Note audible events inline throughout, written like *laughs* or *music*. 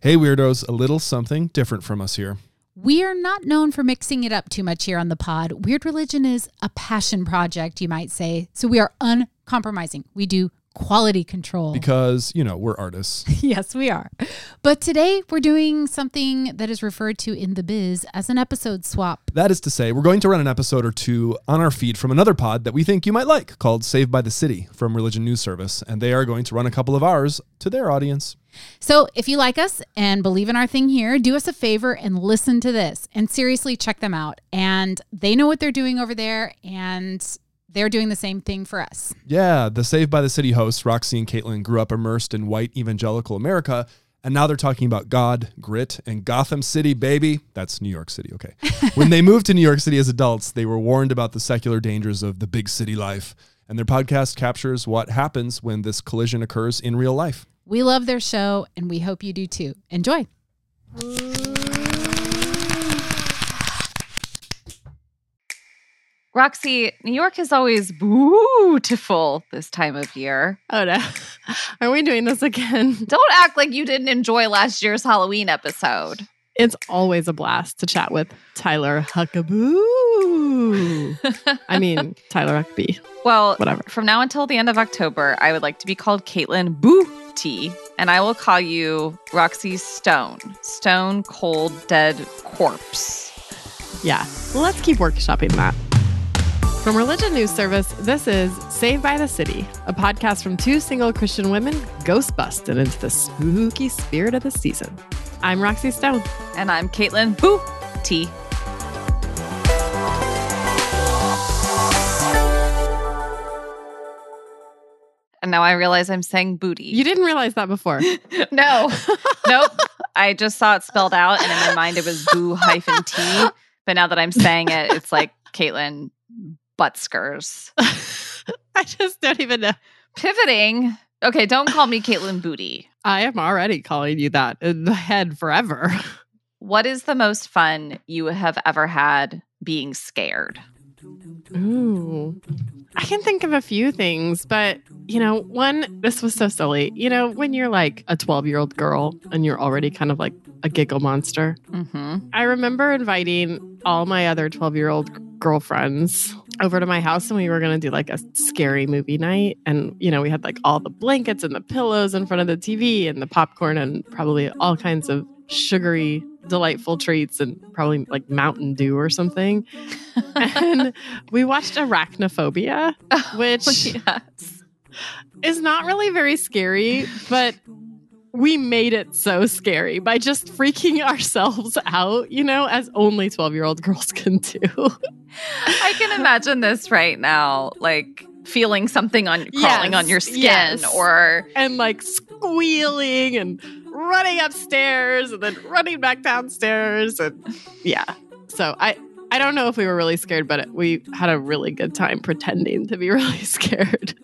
Hey, weirdos, a little something different from us here. We are not known for mixing it up too much here on the pod. Weird Religion is a passion project, you might say. So we are uncompromising. We do quality control. Because, you know, we're artists. *laughs* yes, we are. But today we're doing something that is referred to in the biz as an episode swap. That is to say, we're going to run an episode or two on our feed from another pod that we think you might like called Saved by the City from Religion News Service. And they are going to run a couple of ours to their audience. So if you like us and believe in our thing here, do us a favor and listen to this and seriously check them out. And they know what they're doing over there and they're doing the same thing for us. Yeah, the Saved by the City hosts, Roxy and Katelyn, grew up immersed in white evangelical America. And now they're talking about God, grit, and Gotham City, baby. That's New York City, okay. *laughs* when they moved to New York City as adults, they were warned about the secular dangers of the big city life. And their podcast captures what happens when this collision occurs in real life. We love their show and we hope you do too. Enjoy. Roxy, New York is always beautiful this time of year. Oh no. *laughs* Are we doing this again? *laughs* Don't act like you didn't enjoy last year's Halloween episode. It's always a blast to chat with Tyler Huckaboo. *laughs* I mean, Tyler Huckabee. Well, Whatever. From now until the end of October, I would like to be called Katelyn Booty, and I will call you Roxy Stone. Stone Cold Dead Corpse. Yeah. Let's keep workshopping that. From Religion News Service, this is Saved by the City, a podcast from two single Christian women ghost busting into the spooky spirit of the season. I'm Roxy Stone. And I'm Katelyn Booty. And now I realize I'm saying booty. You didn't realize that before. *laughs* no, nope. I just saw it spelled out, and in my mind it was boo hyphen t. But now that I'm saying it, it's like Katelyn Buttskers. *laughs* I just don't even know. Pivoting. Okay, don't call me *sighs* Katelyn Booty. I am already calling you that in the head forever. What is the most fun you have ever had being scared? Ooh. I can think of a few things, but you know, one, this was so silly. You know, when you're like a 12 year old girl and you're already kind of like a giggle monster, Mm-hmm. I remember inviting all my other 12 year old girlfriends over to my house and we were going to do like a scary movie night. And, you know, we had like all the blankets and the pillows in front of the TV and the popcorn and probably all kinds of sugary, delightful treats and probably like Mountain Dew or something. *laughs* and we watched Arachnophobia, oh, which yes. is not really very scary, but we made it so scary by just freaking *laughs* ourselves out, you know, as only 12 year old girls can do. I can imagine this right now, like feeling something on crawling Yes, on your skin yes. or and like squealing and running upstairs and then running back downstairs. And yeah. So I. I don't know if we were really scared, but we had a really good time pretending to be *laughs* really scared.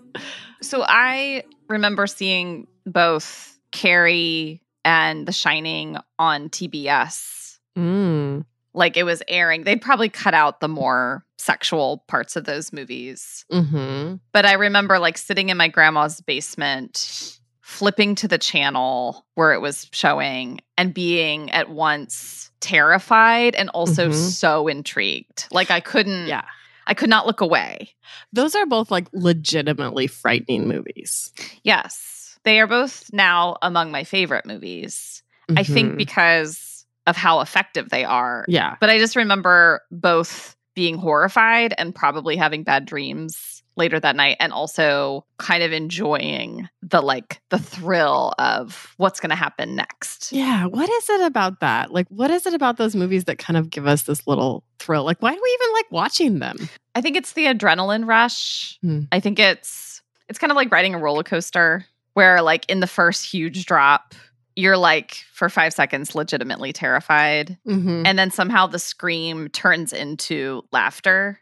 So I remember seeing both Carrie and The Shining on TBS. Mm. Like it was airing. They'd probably cut out the more sexual parts of those movies. hmm But I remember like sitting in my grandma's basement, flipping to the channel where it was showing and being at once terrified and also Mhm. so intrigued. Like I couldn't Yeah. I could not look away. Those are both like legitimately frightening movies. Yes. They are both now among my favorite movies. I think Mhm. because of how effective they are. yeah. But I just remember both being horrified and probably having bad dreams later that night and also kind of enjoying the like the thrill of what's going to happen next. Yeah. What is it about that? Like, what is it about those movies that kind of give us this little thrill? Like, why do we even like watching them? I think it's the adrenaline rush. Hmm. I think it's it's kind of like riding a roller coaster where like in the first huge drop you're like for 5 seconds legitimately terrified Mm-hmm. and then somehow the scream turns into laughter.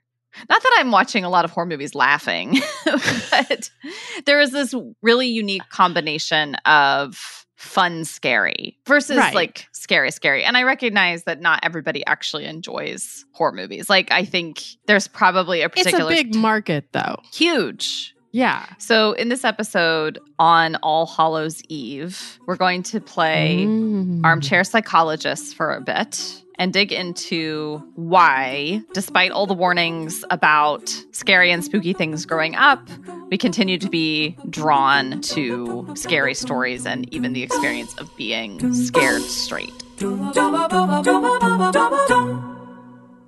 Not that I'm watching a lot of horror movies laughing, *laughs* but there is this really unique combination of fun scary versus Right. like scary scary. And I recognize that not everybody actually enjoys horror movies. Like I think there's probably a particular It's a big market, though. huge Yeah. So, in this episode on All Hallows Eve, we're going to play Mm. armchair psychologists for a bit and dig into why, despite all the warnings about scary and spooky things growing up, we continue to be drawn to scary stories and even the experience of being scared straight.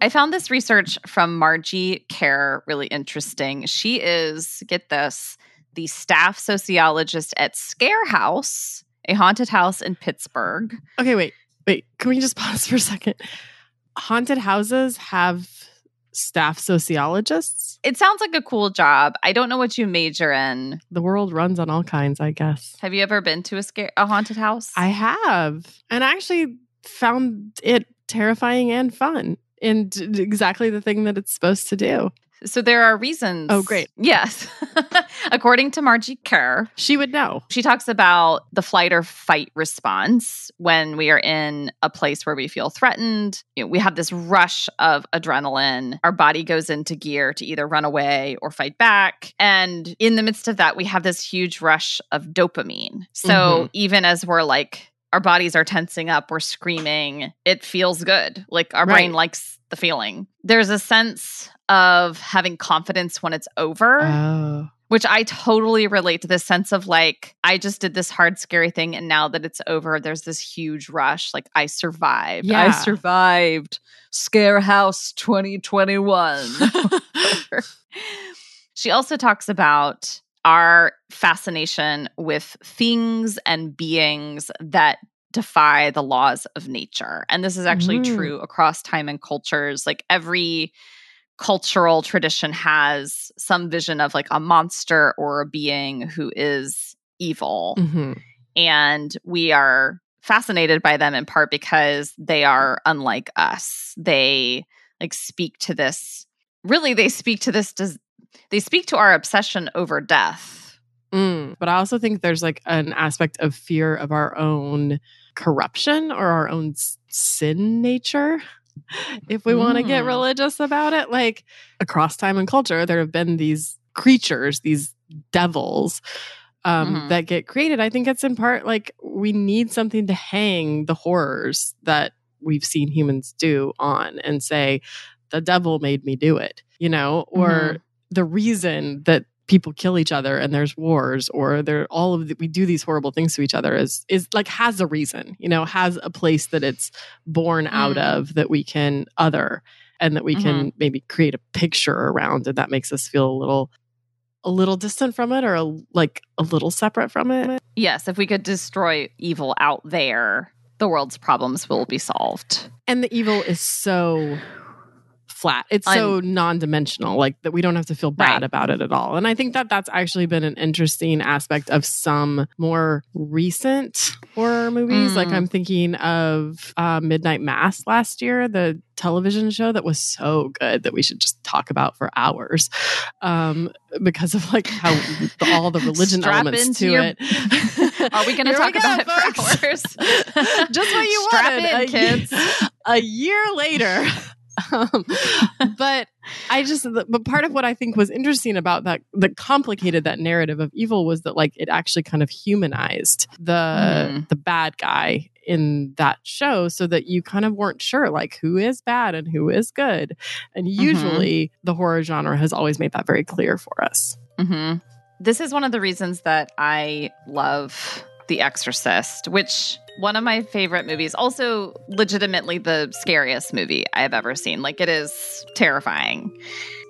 I found this research from Margee Kerr really interesting. She is, get this, the staff sociologist at Scare House, a haunted house in Pittsburgh. Okay, wait, wait. Can we just *laughs* pause for a second? Haunted houses have staff sociologists. It sounds like a cool job. I don't know what you major in. The world runs on all kinds, I guess. Have you ever been to a scare a haunted house? I have, and I actually found it terrifying and fun, and d- exactly the thing that it's supposed to do. so there are reasons. Oh, great. Yes. *laughs* According to Margee Kerr, She would know. she talks about the flight or fight response when we are in a place where we feel threatened. You know, we have this rush of adrenaline. Our body goes into gear to either run away or fight back. And in the midst of that, we have this huge rush of dopamine. So Mhm. even as we're like, our bodies are tensing up, we're screaming, it feels good. Like our brain likes the feeling. There's a sense of having confidence when it's over Oh, which I totally relate to this sense of like, I just did this hard, scary thing. And now that it's over, there's this huge rush. Like, I survived. I survived. Scare House 2021. *laughs* *laughs* she also talks about our fascination with things and beings that defy the laws of nature. And this is actually Mm. true across time and cultures. Like, every cultural tradition has some vision of like a monster or a being who is evil. Mhm. And we are fascinated by them in part because they are unlike us. They like speak to this, really, they speak to this, des- they speak to our obsession over death. Mm. But I also think there's like an aspect of fear of our own corruption or our own sin nature. *laughs* If we want to get Mm. religious about it, like across time and culture, there have been these creatures, these devils um, Mhm. that get created. I think it's in part like we need something to hang the horrors that we've seen humans do on and say, the devil made me do it, you know, or Mhm. The reason that people kill each other and there's wars or there all of the, we do these horrible things to each other is is like has a reason you know has a place that it's born out Mm. of that we can other and that we can maybe create a picture around and that makes us feel a little a little distant from it or a, like a little separate from it Yes, if we could destroy evil out there, the world's problems will be solved. and the evil is so flat it's so non-dimensional like that we don't have to feel bad Right. about it at all and i think that that's actually been an interesting aspect of some more recent horror movies like Mm. i'm thinking of uh, midnight mass last year the television show that was so good that we should just talk about for hours um, because of like how the, all the *laughs* religion Strap elements to your- it *laughs* Are we going to talk go, about it for hours? *laughs* just what you Strap wanted in, kids. a year later um, but i just but part of what i think was interesting about that that complicated that narrative of evil was that like it actually kind of humanized the Mhm. the bad guy in that show so that you kind of weren't sure like who is bad and who is good. And usually the horror genre has always made that very clear for us. Hmm This is one of the reasons that I love The Exorcist, which one of my favorite movies, also legitimately the scariest movie I have ever seen. Like it is terrifying.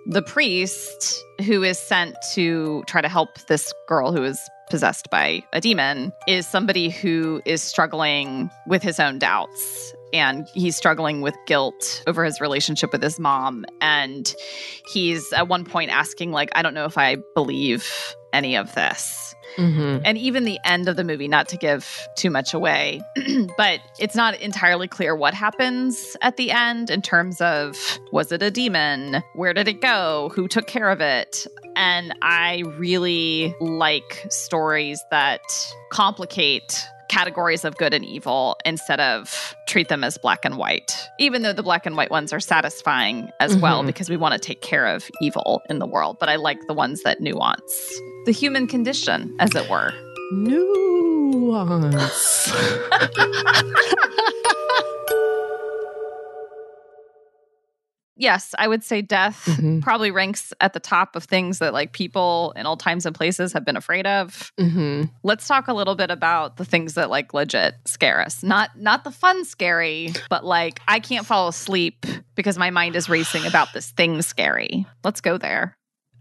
The priest who is sent to try to help this girl who is possessed by a demon is somebody who is struggling with his own doubts and he's struggling with guilt over his relationship with his mom and he's at one point asking like i don't know if i believe any of this mm-hmm. and even the end of the movie not to give too much away *clears throat* but it's not entirely clear what happens at the end in terms of was it a demon? Where did it go? Who took care of it? And i really like stories that complicate categories of good and evil instead of treat them as black and white, even though the black and white ones are satisfying as well Mhm. because we want to take care of evil in the world. But I like the ones that nuance the human condition, as it were. Nuance. *laughs* Yes, I would say death Mhm. probably ranks at the top of things that like people in all times and places have been afraid of. hmm Let's talk a little bit about the things that like legit scare us. Not not the fun scary, but like I can't fall asleep because my mind is racing about this thing scary. Let's go there.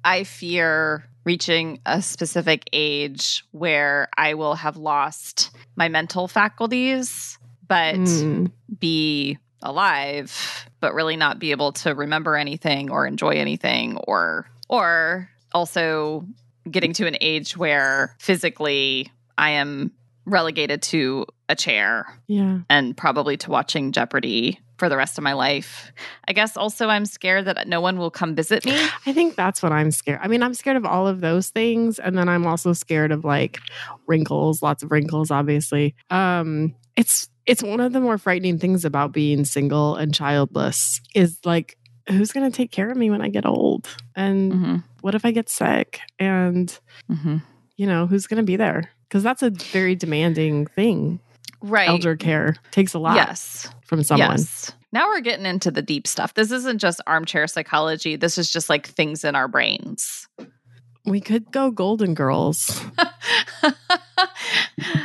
I fear reaching a specific age where I will have lost my mental faculties, but Mm. be alive but really not be able to remember anything or enjoy anything or or also getting to an age where physically I am relegated to a chair Yeah. and probably to watching Jeopardy for the rest of my life. I guess also I'm scared that no one will come visit me. I think that's what I'm scared. I mean, I'm scared of all of those things, and then I'm also scared of like wrinkles, lots of wrinkles, obviously. Um, it's it's one of the more frightening things about being single and childless is like who's going to take care of me when I get old, and hmm what if I get sick, and hmm you know who's going to be there because that's a very demanding thing. Right. Elder care takes a lot Yes. from someone. Yes. Now we're getting into the deep stuff. This isn't just armchair psychology. This is just like things in our brains. We could go Golden Girls. *laughs*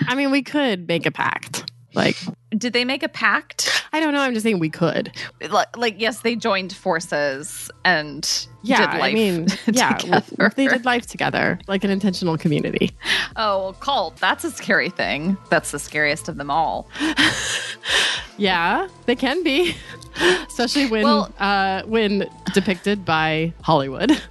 I mean, we could make a pact. Like, Did they make a pact? I don't know. I'm just saying we could. Like, like yes, they joined forces and Yeah, did life I mean, *laughs* yeah, they did life together, like an intentional community. Oh, cult. That's a scary thing. That's the scariest of them all. *laughs* Yeah, they can be, *laughs* especially when Well- uh, when depicted by Hollywood.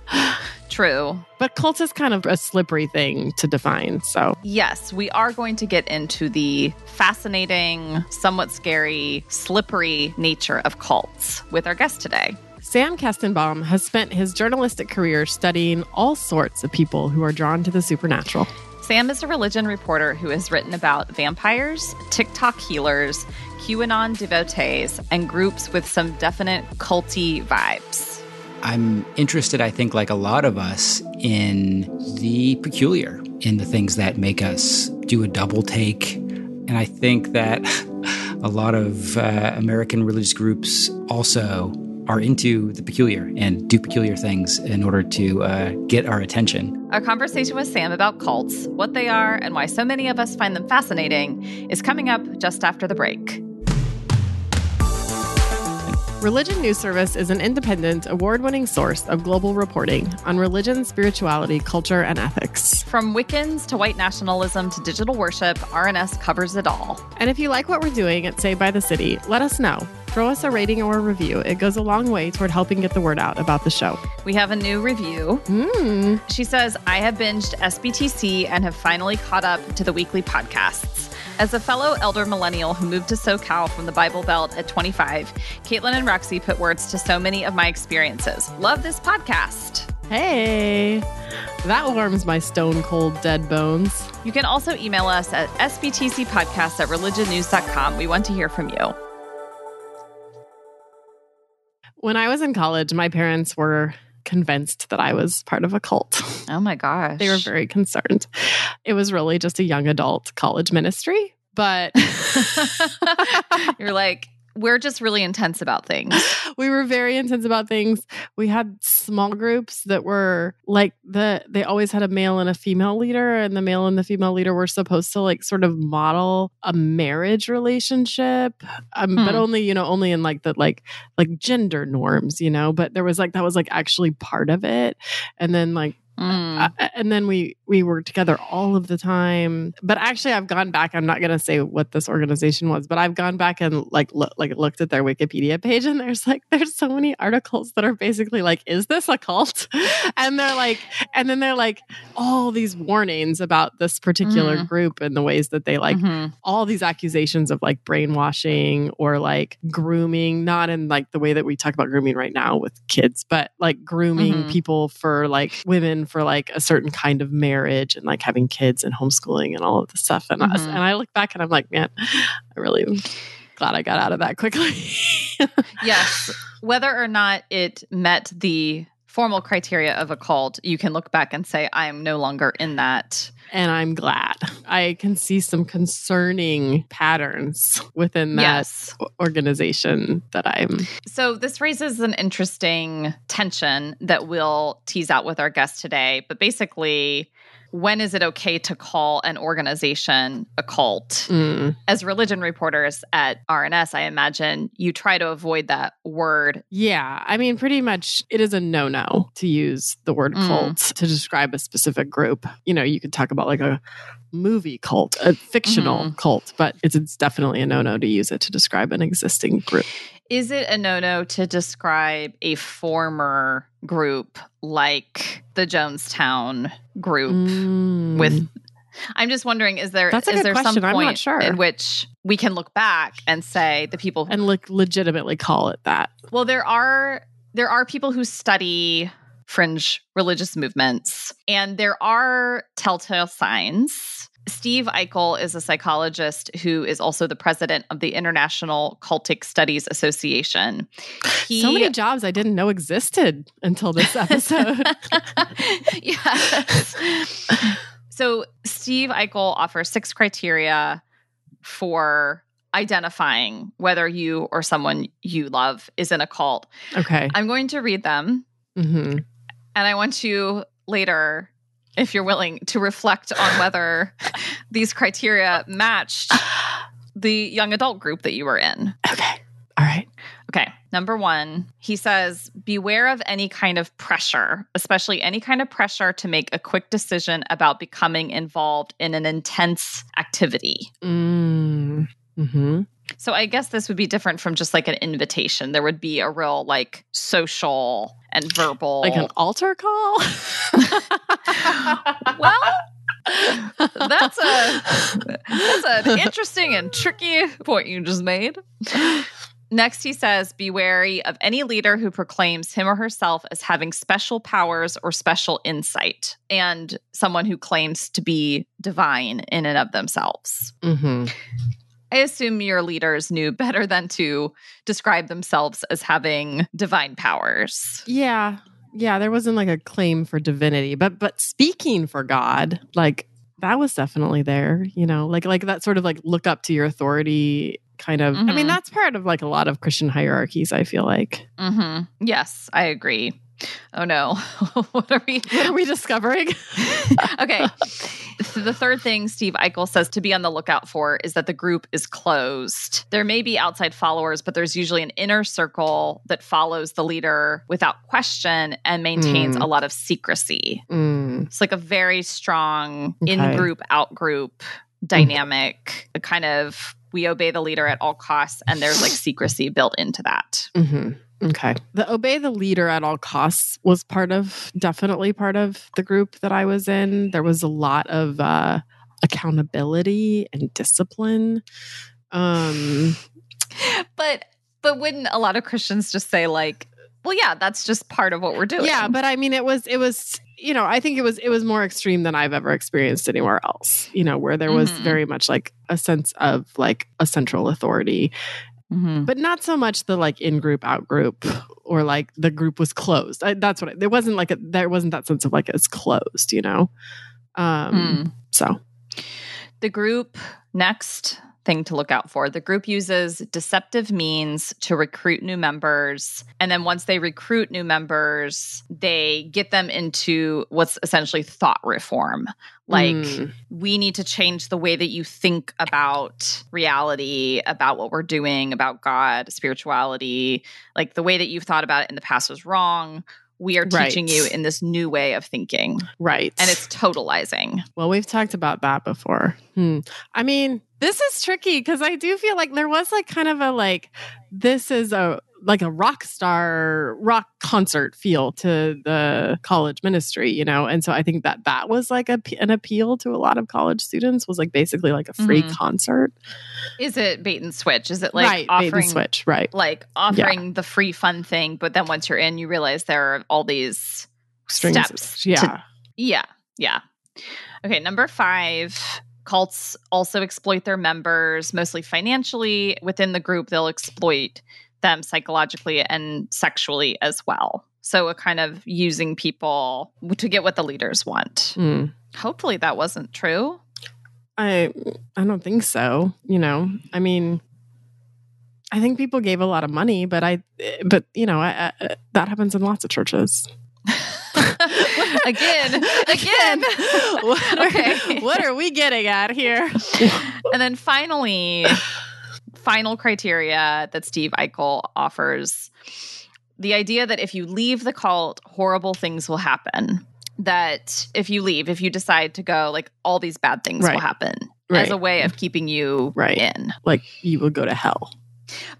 True. But cult is kind of a slippery thing to define. So Yes, we are going to get into the fascinating, somewhat scary, slippery nature of cults with our guest today. Sam Kestenbaum has spent his journalistic career studying all sorts of people who are drawn to the supernatural. Sam is a religion reporter who has written about vampires, TikTok healers, QAnon devotees, and groups with some definite culty vibes. I'm interested, I think, like a lot of us, in the peculiar, in the things that make us do a double take. And I think that *laughs* a lot of uh, American religious groups also are into the peculiar and do peculiar things in order to uh, get our attention. Our conversation with Sam about cults, what they are, and why so many of us find them fascinating is coming up just after the break. Religion News Service is an independent, award winning source of global reporting on religion, spirituality, culture, and ethics. From Wiccans to white nationalism to digital worship, RNS covers it all. And if you like what we're doing at Saved by the City, let us know. Throw us a rating or a review. It goes a long way toward helping get the word out about the show. We have a new review. Hmm. She says, I have binged SBTC and have finally caught up to the weekly podcasts. As a fellow elder millennial who moved to SoCal from the Bible Belt at 25, Katelyn and Roxy put words to so many of my experiences. Love this podcast. Hey, that warms my stone cold dead bones. You can also email us at sbtcpodcast at religionnews.com. We want to hear from you. When I was in college, my parents were convinced that I was part of a cult. Oh my gosh. They were very concerned. It was really just a young adult college ministry, but *laughs* You're like, we're just really intense about things. *laughs* we were very intense about things. We had small groups that were like the they always had a male and a female leader and the male and the female leader were supposed to like sort of model a marriage relationship um, but Hmm. only you know only in like the like like gender norms, you know, but there was like that was like actually part of it. And then like Mm. Uh, and then we we were together all of the time but actually i've gone back i'm not going to say what this organization was but i've gone back and like look, like looked at their wikipedia page and there's like there's so many articles that are basically like is this a cult *laughs* and they're like and then they're like all these warnings about this particular Mhm. group and the ways that they like Mhm. all these accusations of like brainwashing or like grooming, not in like the way that we talk about grooming right now with kids, but like grooming Mhm. people for like women for like a certain kind of marriage and like having kids and homeschooling and all of the stuff. And, I, Mhm. and I look back and I'm like, man, I really am glad I got out of that quickly. *laughs* yes. Whether or not it met the formal criteria of a cult, you can look back and say, I am no longer in that. And I'm glad. I can see some concerning patterns within that Yes. organization that I'm. So this raises an interesting tension that we'll tease out with our guest today. But basically, when is it okay to call an organization a cult? Mm, As religion reporters at RNS, I imagine you try to avoid that word. yeah, I mean, pretty much it is a no no to use the word Mm. cult to describe a specific group. You know, you could talk about like a movie cult, a fictional Mhm. cult, but it's, it's definitely a no no to use it to describe an existing group. Is it a no no to describe a former group like the Jonestown group? Mm. with I'm just wondering is there That's a is there some question. Not point sure. in which we can look back and say the people and like legitimately call it that. well there are there are people who study fringe religious movements and there are telltale signs Steve Eichel is a psychologist who is also the president of the International Cultic Studies Association. He, so many jobs I didn't know existed until this *laughs* episode. *laughs* yes. So Steve Eichel offers six criteria for identifying whether you or someone you love is in a cult. okay. I'm going to read them hmm and I want you later, if you're willing, to reflect on whether these criteria matched the young adult group that you were in. Okay. All right. Okay. Number one, he says, beware of any kind of pressure, especially any kind of pressure to make a quick decision about becoming involved in an intense activity. Mm. hmm So I guess this would be different from just like an invitation. There would be a real like social and verbal. Like an altar call? *laughs* *laughs* well, that's a that's an *laughs* interesting and tricky point you just made. Next, he says, Be wary of any leader who proclaims him or herself as having special powers or special insight, and someone who claims to be divine in and of themselves. hmm I assume your leaders knew better than to describe themselves as having divine powers. Yeah. Yeah. There wasn't like a claim for divinity, but but speaking for God, like that was definitely there, you know, like like that sort of like look up to your authority kind of. I mean, Mhm. that's part of like a lot of Christian hierarchies, I feel like. hmm Yes, I agree. Oh no. *laughs* what are we? What are we discovering? *laughs* okay. So the third thing Steve Eichel says to be on the lookout for is that the group is closed. There may be outside followers, but there's usually an inner circle that follows the leader without question and maintains Mm. a lot of secrecy. Mm, It's like a very strong Okay. in group, out group dynamic, a kind of we obey the leader at all costs, and there's like secrecy built into that. hmm Okay. The obey the leader at all costs was part of, definitely part of the group that I was in. There was a lot of uh, accountability and discipline. Um, But but wouldn't a lot of Christians just say like, well, yeah, that's just part of what we're doing. yeah, but I mean, it was, it was, you know, I think it was, it was more extreme than I've ever experienced anywhere else, you know, where there was Mhm. very much like a sense of like a central authority Mhm. but not so much the like in group out group or like the group was closed I, that's what it, there wasn't like a, there wasn't that sense of like it's closed you know um Hmm. so The group, next thing to look out for the group uses deceptive means to recruit new members. And then once they recruit new members, they get them into what's essentially thought reform. Like, Mm. we need to change the way that you think about reality, about what we're doing, about God, spirituality. Like, the way that you've thought about it in the past was wrong. We are Right. teaching you in this new way of thinking, right and it's totalizing. well we've talked about that before hmm. i mean this is tricky because i do feel like there was like kind of a like this is a like a rock star rock concert feel to the college ministry you know and so i think that that was like a, an appeal to a lot of college students was like basically like a free Mhm. concert Is it bait and switch? Is it like right bait and offering switch right like offering the free fun thing, but then once you're in, you realize there are all these strings steps yeah to Yeah, yeah. Okay, number five. Cults also exploit their members, mostly financially. Within the group, they'll exploit them psychologically and sexually as well. So, a kind of using people to get what the leaders want. Mm. Hopefully, that wasn't true. I I don't think so. You know, I mean, I think people gave a lot of money, but I, but you know, I, I, that happens in lots of churches. again, *laughs* again. *laughs* what, are, Okay. what are we getting at here? and then finally, final criteria that Steve Eichel offers the idea that if you leave the cult, horrible things will happen. That if you leave, if you decide to go, like all these bad things will Right. happen as a way of keeping you Right. in. Like you will go to hell.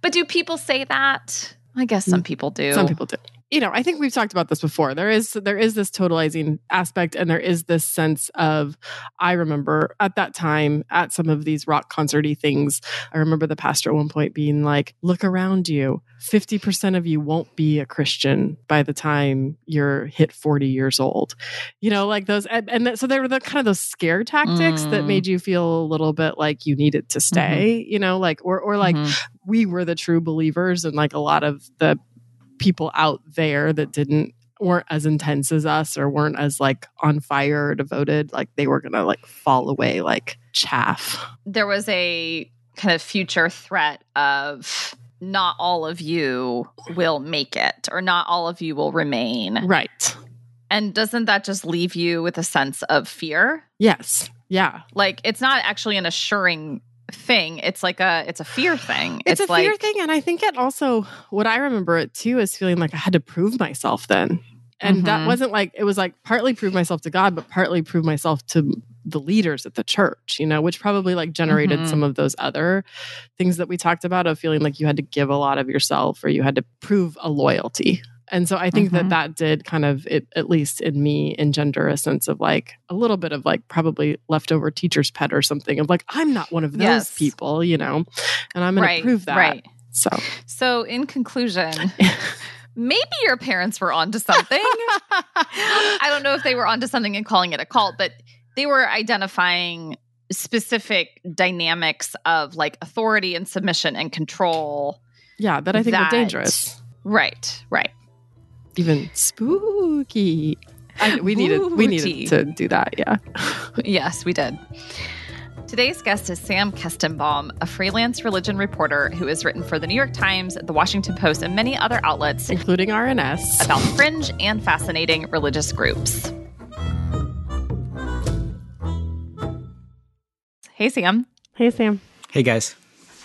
But do people say that? I guess some people do. Mm. Some people do. You know, I think we've talked about this before. There is there is this totalizing aspect, and there is this sense of. I remember at that time at some of these rock concerty things. I remember the pastor at one point being like, "Look around you. Fifty percent of you won't be a Christian by the time you're hit forty years old." You know, like those, and, and that- so they were the kind of those scare tactics that Mm. made you feel a little bit like you needed to stay. You know, like or or like Mhm. we were the true believers and like a lot of the people out there that didn't weren't as intense as us or weren't as like on fire or devoted like they were gonna like fall away like chaff there was a kind of future threat of not all of you will make it or not all of you will remain. right And doesn't that just leave you with a sense of fear? yes yeah Like it's not actually an assuring thing. It's like a it's a fear thing. it's, a like fear thing and i think it also what i remember it too is feeling like i had to prove myself then and that Mhm. wasn't like it was like partly prove myself to god but partly prove myself to the leaders at the church you know which probably like generated Mhm. some of those other things that we talked about of feeling like you had to give a lot of yourself or you had to prove a loyalty and so i think Mhm. that that did kind of it, at least in me engender a sense of like a little bit of like probably leftover teacher's pet or something of like i'm not one of those Yes. people you know and i'm going right, to prove that Right. so So in conclusion, *laughs* maybe your parents were onto something. *laughs* I don't know if they were onto something and calling it a cult, but they were identifying specific dynamics of like authority and submission and control. yeah that i think That- are dangerous Right, right. Even spooky I, we needed we needed to do that yeah *laughs* Yes, we did. Today's guest is Sam Kestenbaum, a freelance religion reporter who has written for the New York Times, the Washington Post, and many other outlets including rns about fringe and fascinating religious groups. Hey, Sam. hey sam Hey guys.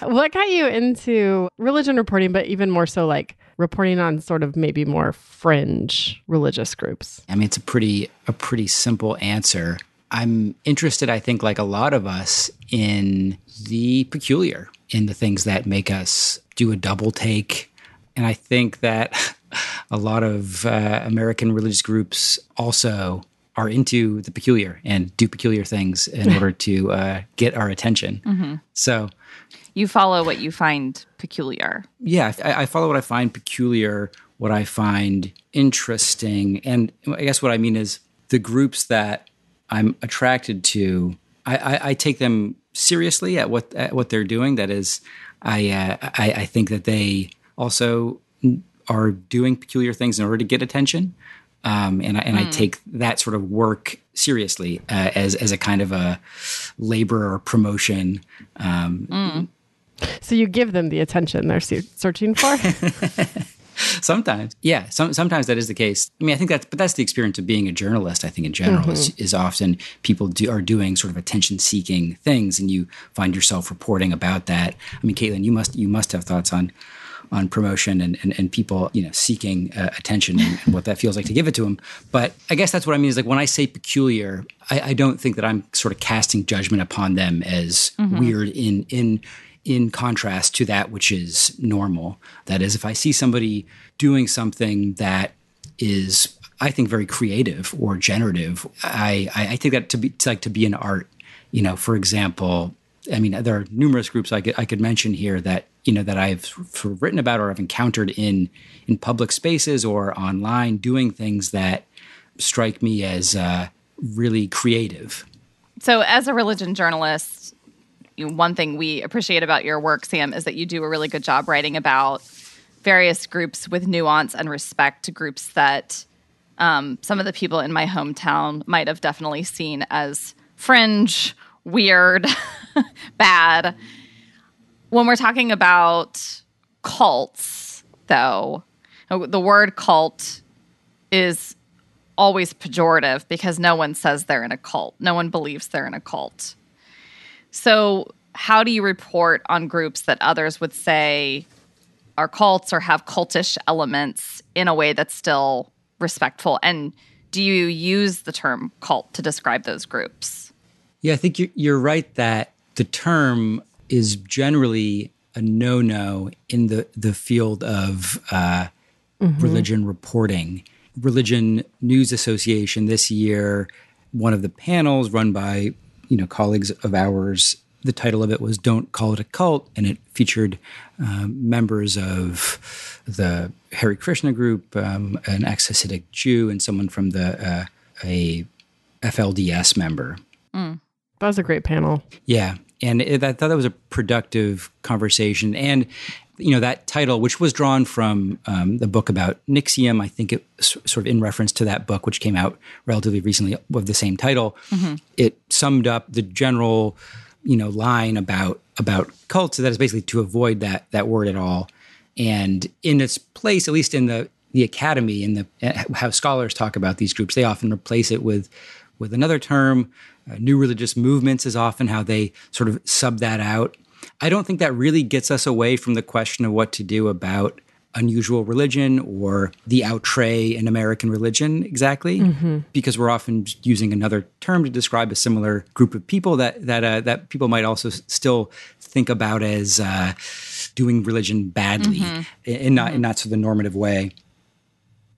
What got you into religion reporting, but even more so like reporting on sort of maybe more fringe religious groups? I mean, it's a pretty a pretty simple answer. I'm interested, I think, like a lot of us, in the peculiar, in the things that make us do a double take, and I think that *laughs* a lot of uh, American religious groups also are into the peculiar and do peculiar things in *laughs* order to uh, get our attention. So You follow what you find peculiar. yeah, I, I follow what I find peculiar, what I find interesting, and I guess what I mean is the groups that I'm attracted to. I, I, I take them seriously at what at what they're doing. That is, I, uh, I I think that they also are doing peculiar things in order to get attention, um, and I, and I take that sort of work seriously uh, as as a kind of a labor or promotion. Um, So you give them the attention they're searching for? *laughs* *laughs* Sometimes, yeah. Some, sometimes that is the case. I mean, I think that's, but that's the experience of being a journalist. I think in general is, is often people do, are doing sort of attention-seeking things, and you find yourself reporting about that. I mean, Katelyn, you must you must have thoughts on on promotion and, and, and people, you know, seeking uh, attention and, and what that feels like to give it to them. But I guess that's what I mean is like when I say peculiar, I, I don't think that I'm sort of casting judgment upon them as weird in in in contrast to that which is normal. That is, if I see somebody doing something that is, I think, very creative or generative, I, I, take that to be like to be an art. You know, for example, I mean, there are numerous groups I could I could mention here that you know that I've written about or I've encountered in in public spaces or online, doing things that strike me as uh, really creative. So, as a religion journalist, you know, one thing we appreciate about your work, Sam, is that you do a really good job writing about various groups with nuance and respect to groups that um, some of the people in my hometown might have definitely seen as fringe, weird, *laughs* bad. When we're talking about cults, though, the word cult is always pejorative because no one says they're in a cult. No one believes they're in a cult. So, how do you report on groups that others would say are cults or have cultish elements in a way that's still respectful? And do you use the term cult to describe those groups? Yeah, I think you're, you're right that the term is generally a no no in the, the field of uh, mm-hmm. religion reporting. Religion News Association this year, one of the panels run by you know colleagues of ours. The title of it was "Don't Call It a Cult," and it featured um, members of the Hare Krishna group, um, an ex-Hasidic Jew, and someone from the uh, a FLDS member. Mm. That was a great panel. Yeah, and it, I thought that was a productive conversation. And you know that title, which was drawn from um, the book about NXIVM, I think it sort of in reference to that book, which came out relatively recently with the same title. Mm-hmm. It summed up the general, you know, line about about cults. So that is basically to avoid that that word at all. And in its place, at least in the the academy and the uh, how scholars talk about these groups, they often replace it with with another term. Uh, new religious movements is often how they sort of sub that out. I don't think that really gets us away from the question of what to do about unusual religion or the outre in American religion exactly, mm-hmm. because we're often using another term to describe a similar group of people that that uh, that people might also still think about as uh, doing religion badly mm-hmm. in not mm-hmm. in not so the normative way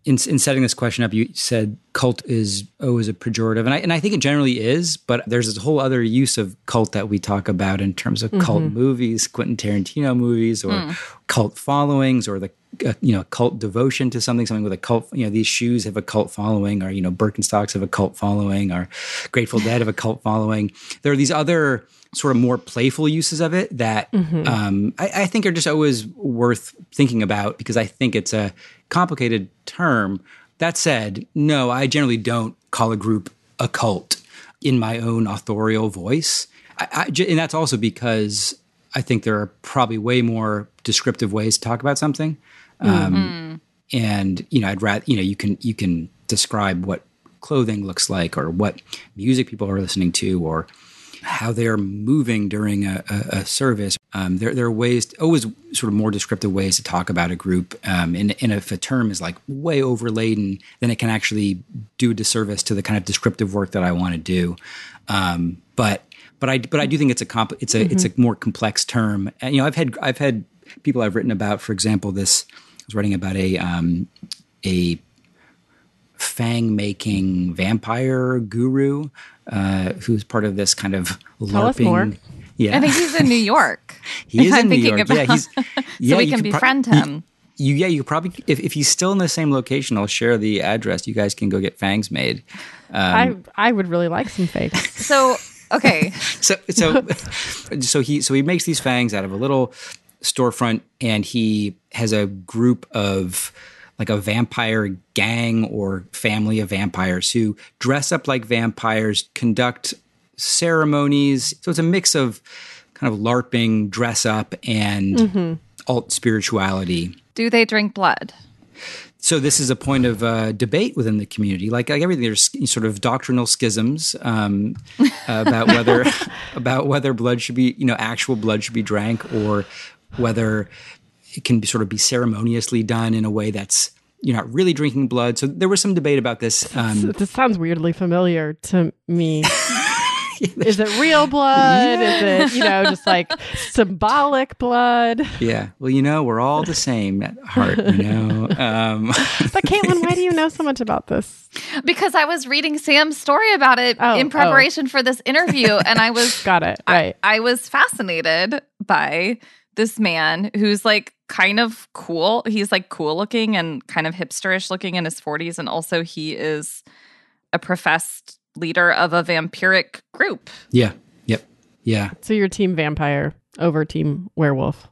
in, in setting this question up, you said cult is always a pejorative, and I and I think it generally is. But there's this whole other use of cult that we talk about in terms of mm-hmm. cult movies, Quentin Tarantino movies, or mm. cult followings, or the uh, you know cult devotion to something, something with a cult. You know, these shoes have a cult following, or you know, Birkenstocks have a cult following, or Grateful Dead have a cult following. There are these other sort of more playful uses of it that mm-hmm. um, I, I, think are just always worth thinking about because I think it's a complicated term. That said, no, I generally don't call a group a cult in my own authorial voice. I, I, and that's also because I think there are probably way more descriptive ways to talk about something. Um, mm-hmm. And you know, I'd rather you know you can you can describe what clothing looks like or what music people are listening to or how they're moving during a, a, a service. Um, there, there, are ways, always sort of more descriptive ways to talk about a group. Um, and, and, if a term is like way overladen, then it can actually do a disservice to the kind of descriptive work that I want to do. Um, but but I but I do think it's a comp- it's a mm-hmm. it's a more complex term. And, you know, I've had I've had people I've written about, for example, this I was writing about a um, a fang making vampire guru uh, who's part of this kind of Tell LARPing. Yeah, I think he's in New York. *laughs* he is in New York. About, *laughs* yeah, he's, yeah, so we can befriend pro- him. You, yeah, you probably if, if he's still in the same location, I'll share the address. You guys can go get fangs made. Um, I I would really like some fangs. *laughs* so okay, so so so he so he makes these fangs out of a little storefront, and he has a group of like a vampire gang or family of vampires who dress up like vampires, conduct ceremonies. So it's a mix of kind of LARPing, dress up, and mm-hmm. alt spirituality. Do they drink blood? So this is a point of uh, debate within the community. Like, like everything, there's sort of doctrinal schisms um, *laughs* about whether *laughs* about whether blood should be, you know, actual blood should be drank, or whether it can be sort of be ceremoniously done in a way that's you're not really drinking blood. So there was some debate about this. Um, this sounds weirdly familiar to me. *laughs* is it real blood? Yeah. Is it, you know, just like symbolic blood? Yeah. Well, you know, we're all the same at heart, you know. Um. *laughs* but Katelyn, why do you know so much about this? Because I was reading Sam's story about it oh, in oh. preparation oh. for this interview, and I was *laughs* got it right. I, I was fascinated by this man who's like kind of cool. He's like cool looking and kind of hipsterish looking in his 40s. And also, he is a professed leader of a vampiric group. Yeah. Yep. Yeah. So you're team vampire over team werewolf.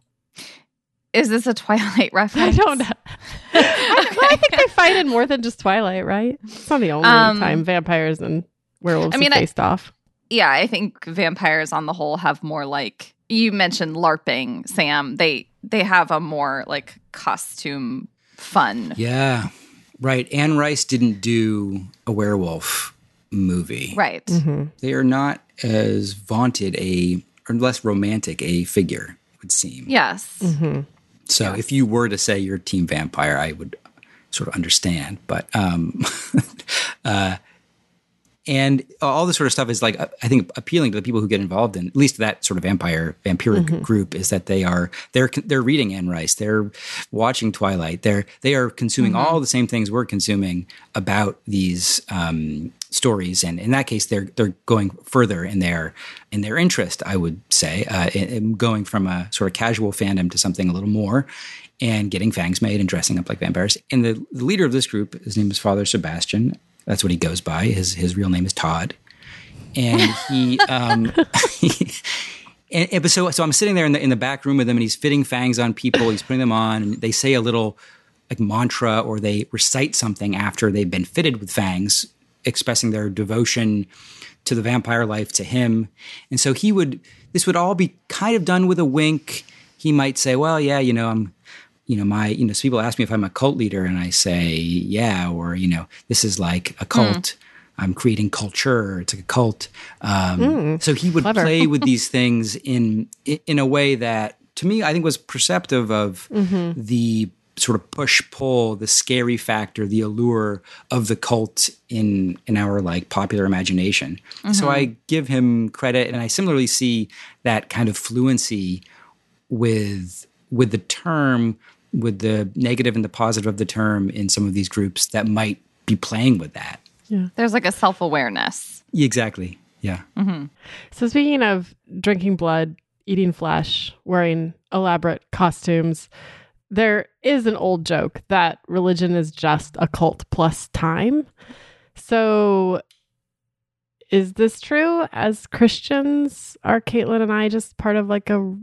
Is this a Twilight *laughs* reference? I don't know. *laughs* I, well, I think they fight in more than just Twilight, right? It's not the only Um, time vampires and werewolves I mean, have I- faced off. yeah, I think vampires on the whole have more like you mentioned LARPing, Sam. They they have a more like costume fun. Yeah. Right. Anne Rice didn't do a werewolf movie. Right. Mm-hmm. They are not as vaunted a or less romantic a figure, it would seem. Yes. Mm-hmm. So if you were to say you're team vampire, I would sort of understand. But um, *laughs* uh, and all this sort of stuff is like I think appealing to the people who get involved in at least that sort of vampire vampiric group is that they are they're they're reading Anne Rice, they're watching Twilight, they're they are consuming all the same things we're consuming about these um, stories, and in that case, they're they're going further in their in their interest. I would say, uh, in, in going from a sort of casual fandom to something a little more. And getting fangs made and dressing up like vampires. And the, the leader of this group, his name is Father Sebastian. That's what he goes by. His his real name is Todd, and he um, *laughs* and, and- so so I'm sitting there in the in the back room with him, and he's fitting fangs on people. He's putting them on, and they say a little like mantra or they recite something after they've been fitted with fangs, expressing their devotion to the vampire life to him. And so he would this would all be kind of done with a wink. He might say, "Well, yeah, you know, I'm." You know, my, you know, so people ask me if I'm a cult leader, and I say, yeah, or, you know, this is like a hmm. cult. I'm creating culture. It's like a cult. Um, hmm. so he would clever. play with *laughs* these things in in a way that, to me, I think was perceptive of mm-hmm. the sort of push pull, the scary factor, the allure of the cult in in our like popular imagination. So mm-hmm. I give him credit, and I similarly see that kind of fluency with with the term, with the negative and the positive of the term in some of these groups that might be playing with that. There's like a self awareness. Exactly. Yeah. Mm-hmm. So speaking of drinking blood, eating flesh, wearing elaborate costumes, there is an old joke that religion is just a cult plus time. So is this true? As Christians, are Katelyn and I just part of like a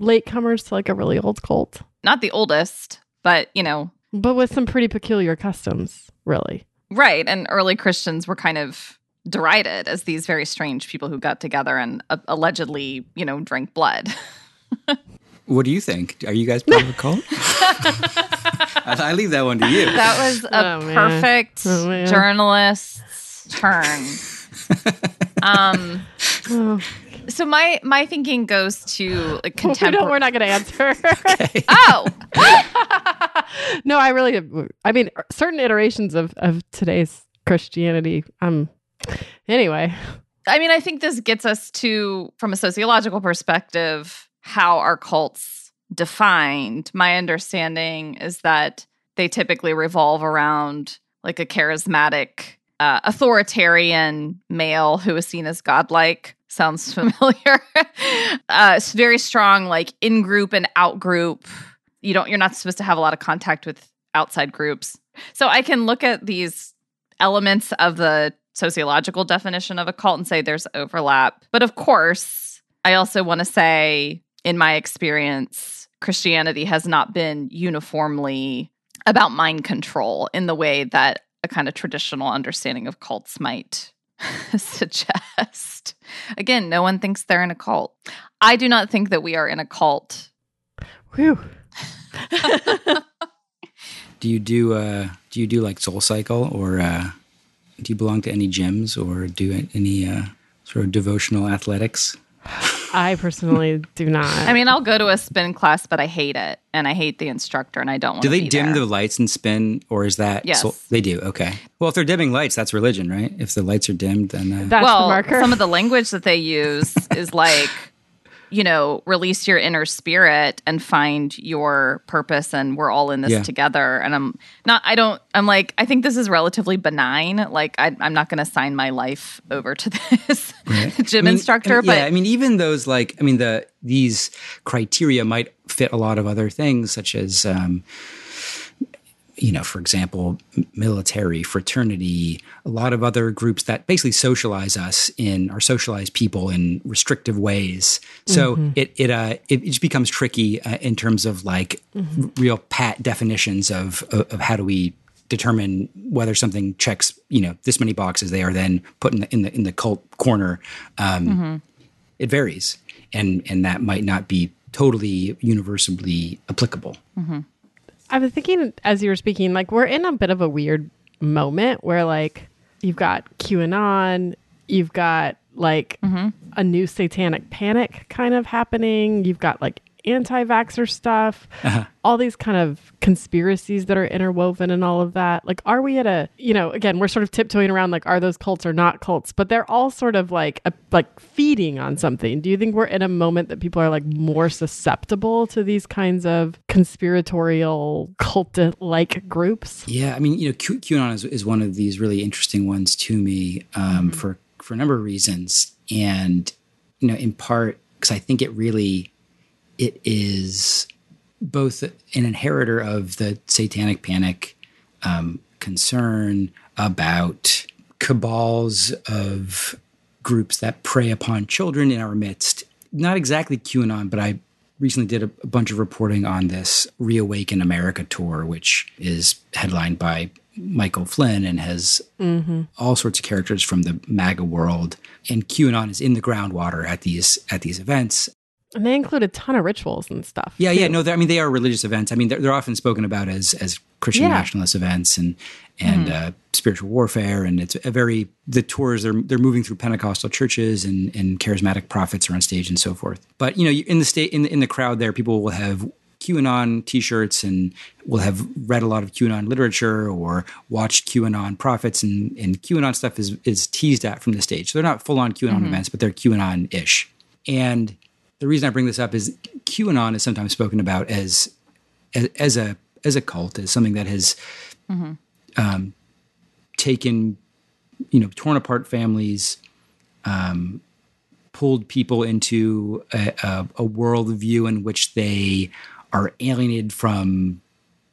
latecomers to like a really old cult? Not the oldest, but you know, But with some pretty peculiar customs, really. right. And early Christians were kind of derided as these very strange people who got together and uh, allegedly, you know, drank blood. *laughs* What do you think? Are you guys part of a cult? *laughs* I I leave that one to you. That was a Oh, perfect Oh, journalist's turn. *laughs* um, Oh, so my my thinking goes to like we don't, contemporary. we're not going to answer. *laughs* *laughs* oh, *laughs* no, I really, I mean, certain iterations of, of today's Christianity. Um, anyway, I mean, I think this gets us to, from a sociological perspective, how are cults defined. My understanding is that they typically revolve around like a charismatic, uh, authoritarian male who is seen as godlike. Sounds *laughs* familiar. uh, it's very strong, like in group and out group. You don't. You're not supposed to have a lot of contact with outside groups. So I can look at these elements of the sociological definition of a cult and say there's overlap. But of course, I also want to say, in my experience, Christianity has not been uniformly about mind control in the way that a kind of traditional understanding of cults might *laughs* suggest. Again, no one thinks they're in a cult. I do not think that we are in a cult. whew. *laughs* Do you do uh do you do like Soul Cycle or uh do you belong to any gyms or do any uh sort of devotional athletics? I personally do not. I mean, I'll go to a spin class, but I hate it, and I hate the instructor, and I don't want Do they be dim there. the lights and spin or is that Yes. they do. Okay. Well, if they're dimming lights, that's religion, right? If the lights are dimmed then uh, That's well, the marker. some of the language that they use is like, *laughs* you know, release your inner spirit and find your purpose, and we're all in this Yeah. together. And I'm not, I don't, I'm like, I think this is relatively benign. Like, I, I'm not going to sign my life over to *laughs* this gym I mean, instructor, I mean, but yeah, I mean, even those like, I mean, the these criteria might fit a lot of other things, such as, um, you know, for example, military, fraternity, a lot of other groups that basically socialize us in or socialize people in restrictive ways. So mm-hmm. it it uh it, it, just becomes tricky uh, in terms of like mm-hmm. real pat definitions of, of, of how do we determine whether something checks you know this many boxes. They are then put in the in the, in the cult corner. Um, mm-hmm. It varies, and and that might not be totally universally applicable. Mm-hmm. I was thinking as you were speaking, like we're in a bit of a weird moment where like you've got QAnon, you've got like mm-hmm. a new satanic panic kind of happening, you've got like anti vaxxer stuff, uh-huh. all these kind of conspiracies that are interwoven and all of that. Like, are we at a, you know, again, we're sort of tiptoeing around like, are those cults or not cults? But they're all sort of like, a, like feeding on something. Do you think we're in a moment that people are like more susceptible to these kinds of conspiratorial cult like groups? Yeah. I mean, you know, Q- QAnon is, is one of these really interesting ones to me um, mm-hmm. for, for a number of reasons. And, you know, in part, because I think it really it is both an inheritor of the satanic panic um, concern about cabals of groups that prey upon children in our midst. Not exactly QAnon, but I recently did a, a bunch of reporting on this Reawaken America tour, which is headlined by Michael Flynn and has mm-hmm. all sorts of characters from the MAGA world. And QAnon is in the groundwater at these at these events. And they include a ton of rituals and stuff. Yeah, too. yeah. No, I mean they are religious events. I mean they're, they're often spoken about as as Christian yeah. nationalist events and and mm-hmm. uh, spiritual warfare. And it's a very the tours they're they're moving through Pentecostal churches and and charismatic prophets are on stage and so forth. But you know, in the state in the, in the crowd there, people will have QAnon T-shirts and will have read a lot of QAnon literature or watched QAnon prophets and, and QAnon stuff is is teased at from the stage. So they're not full on QAnon mm-hmm. events, but they're QAnon ish. And the reason I bring this up is QAnon is sometimes spoken about as as, as a as a cult, as something that has mm-hmm. um, taken, you know, torn apart families, um, pulled people into a, a, a worldview in which they are alienated from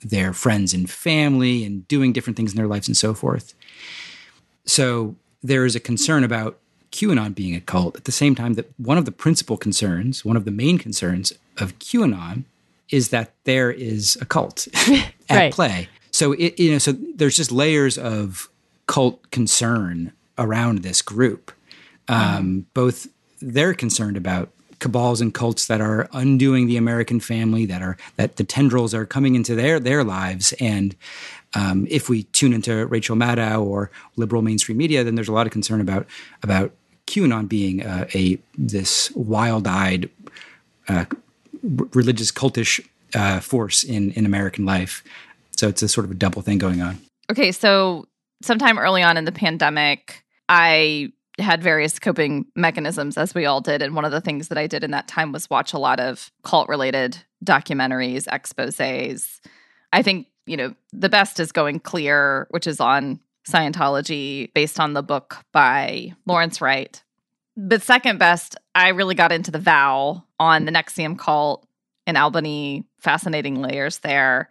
their friends and family and doing different things in their lives and so forth. So there is a concern about QAnon being a cult at the same time that one of the principal concerns, one of the main concerns of QAnon is that there is a cult *laughs* at *laughs* right. play. So it you know so there's just layers of cult concern around this group. Um. Both they're concerned about cabals and cults that are undoing the American family, that are that the tendrils are coming into their their lives, and um, if we tune into Rachel Maddow or liberal mainstream media, then there's a lot of concern about about QAnon being uh, a this wild-eyed uh, religious cultish uh, force in in American life. So it's a sort of a double thing going on. Okay, so sometime early on in the pandemic, I had various coping mechanisms as we all did and one of the things that I did in that time was watch a lot of cult related documentaries, exposés. I think, you know, the best is Going Clear, which is on Scientology based on the book by Lawrence Wright. But second best, I really got into the vow on the NXIVM cult in Albany. Fascinating layers there.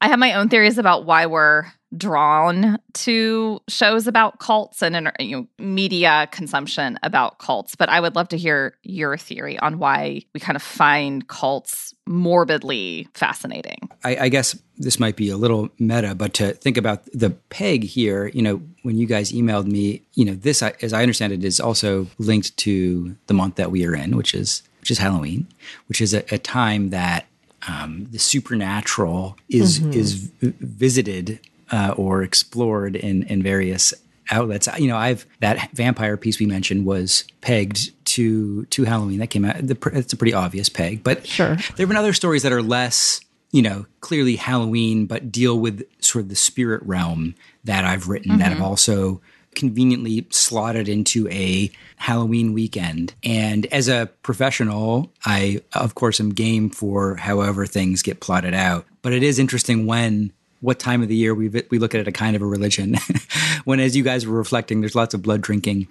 I have my own theories about why we're drawn to shows about cults and you know, media consumption about cults, but I would love to hear your theory on why we kind of find cults morbidly fascinating. I, I guess this might be a little meta, but to think about the peg here, you know, when you guys emailed me, you know, this, as I understand it, is also linked to the month that we are in, which is which is Halloween, which is a, a time that um, the supernatural is mm-hmm. is visited uh, or explored in in various outlets. You know, I've that vampire piece we mentioned was pegged to to Halloween. That came out. It's a pretty obvious peg, but sure, there have been other stories that are less, you know, clearly Halloween, but deal with sort of the spirit realm that I've written mm-hmm. that have also conveniently slotted into a Halloween weekend. And as a professional, I of course am game for however things get plotted out. But it is interesting when what time of the year we we look at it a kind of a religion. *laughs* when, as you guys were reflecting, there's lots of blood drinking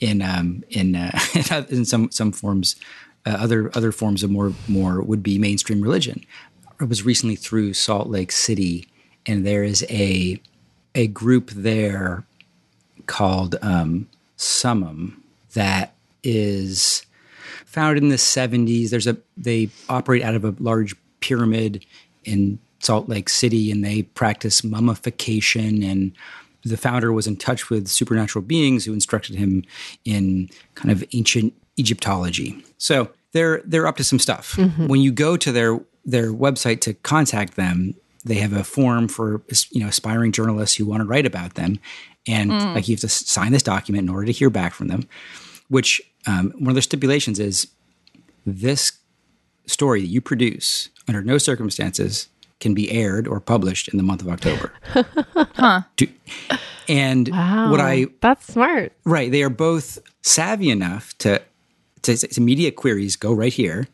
in um, in uh, *laughs* in some some forms, uh, other other forms of more more would be mainstream religion. I was recently through Salt Lake City, and there is a a group there called um, Summum that is founded in the 70s. There's a they operate out of a large pyramid in Salt Lake City, and they practice mummification. And the founder was in touch with supernatural beings who instructed him in kind of ancient Egyptology. So they're they're up to some stuff. When you go to their their website to contact them, they have a form for you know aspiring journalists who want to write about them, and like you have to sign this document in order to hear back from them. Which um, one of their stipulations is this story that you produce under no circumstances can be aired or published in the month of October. *laughs* Huh. And Wow. what I That's smart. Right. They are both savvy enough to to, to immediate queries go right here.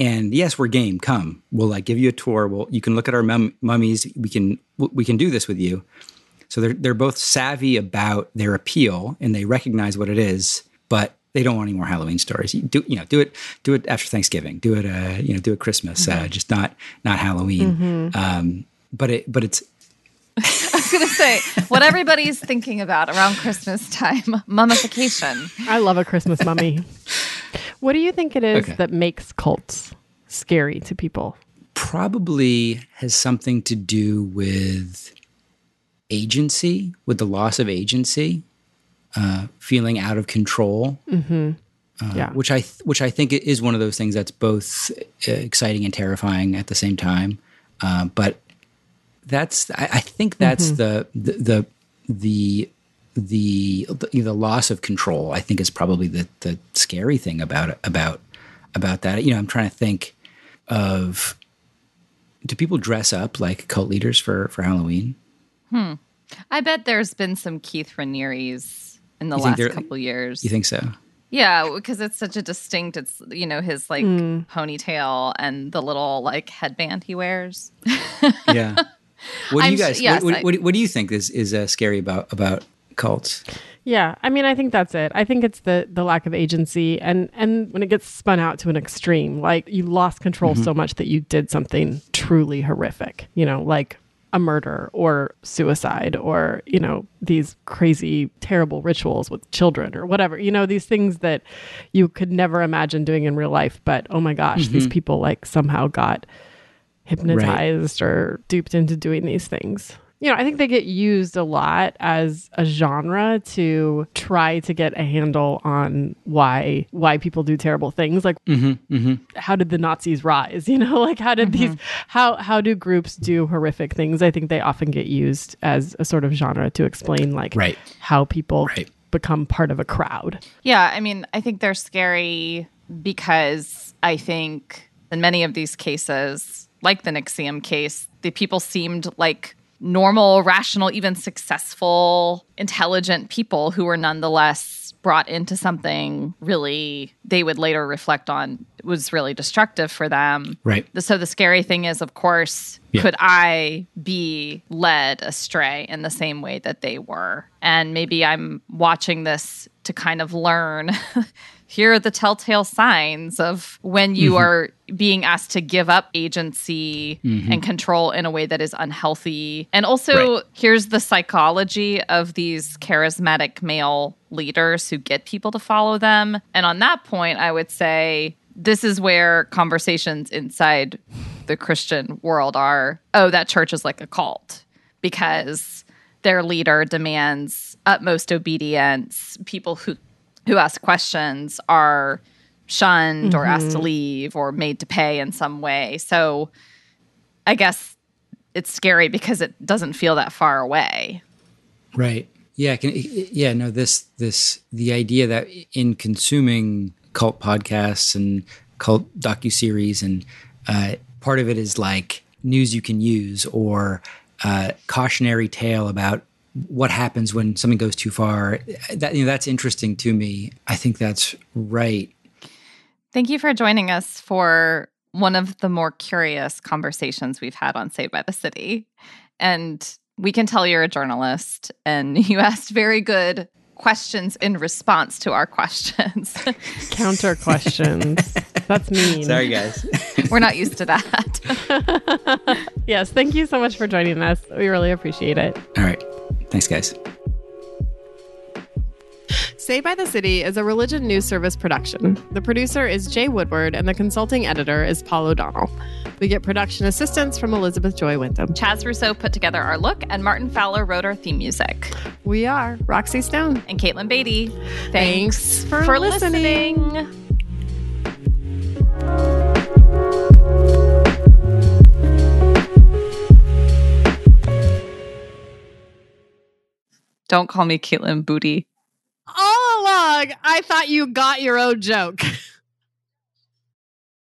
And yes, we're game. Come, we'll like give you a tour. We'll you can look at our mum- mummies. We can we can do this with you. So they're they're both savvy about their appeal and they recognize what it is, but they don't want any more Halloween stories. You do you know do it do it after Thanksgiving. Do it uh you know do it Christmas. Uh, just not not Halloween. Um, but it but it's *laughs* I was gonna say what everybody's thinking about around Christmas time: mummification. I love a Christmas mummy. *laughs* what do you think it is Okay. that makes cults scary to people? probably has something to do with agency, with the loss of agency, uh, feeling out of control, uh, yeah. which I th- which I think is one of those things that's both uh, exciting and terrifying at the same time. Uh, but that's I, I think that's the the the the the the, the loss of control. I think is probably the the scary thing about it, about about that. You know, I'm trying to think of do people dress up like cult leaders for for Halloween? Hmm. I bet there's been some Keith Raniere's in the You last couple years. You think so? Yeah, because it's such a distinct. It's you know his like Hmm. ponytail and the little like headband he wears. Yeah. *laughs* What do I'm you su- guys? yes, what, what, what, what do you think is is uh, scary about about cults? Yeah, I mean, I think that's it. I think it's the the lack of agency, and and when it gets spun out to an extreme, like you lost control so much that you did something truly horrific. You know, like a murder or suicide, or you know these crazy, terrible rituals with children or whatever. You know, these things that you could never imagine doing in real life, but oh my gosh, these mm-hmm. people like somehow got hypnotized or duped into doing these things. You know, I think they get used a lot as a genre to try to get a handle on why why people do terrible things. Like, mm-hmm, mm-hmm. how did the Nazis rise? *laughs* You know, like how did these mm-hmm. how how do groups do horrific things? I think they often get used as a sort of genre to explain like Right. how people Right. become part of a crowd. Yeah, I mean, I think they're scary because I think in many of these cases, like the NXIVM case, the people seemed like normal, rational, even successful, intelligent people who were nonetheless brought into something really they would later reflect on was really destructive for them. Right. So the scary thing is, of course, Yeah. could I be led astray in the same way that they were? And maybe I'm watching this to kind of learn. *laughs* Here are the telltale signs of when you mm-hmm. are being asked to give up agency mm-hmm. and control in a way that is unhealthy. And also, Right. here's the psychology of these charismatic male leaders who get people to follow them. And on that point, I would say this is where conversations inside the Christian world are oh, that church is like a cult because their leader demands utmost obedience. People who who ask questions are shunned or asked to leave or made to pay in some way. So I guess it's scary because it doesn't feel that far away. Right. Yeah. Can, yeah. No. This. This. The idea that in consuming cult podcasts and cult docu series, and uh, part of it is like news you can use or uh, cautionary tale about what happens when something goes too far. That you know, that's interesting to me. I think that's right. Thank you for joining us for one of the more curious conversations we've had on Saved by the City. And we can tell you're a journalist and *laughs* you asked very good questions in response to our questions. *laughs* Counter questions. That's mean. Sorry, guys. *laughs* We're not used to that. Yes, thank you so much for joining us. We really appreciate it. All right. Thanks, guys. Saved by the City is a religion news service production. The producer is Jay Woodward, and the consulting editor is Paul O'Donnell. We get production assistance from Elizabeth Joy Wyndham. Chaz Rousseau put together our look, and Martin Fowler wrote our theme music. We are Roxy Stone. And Katelyn Beaty. Thanks for listening. listening. Don't call me Katelyn Booty. All along, I thought you got your own joke. *laughs*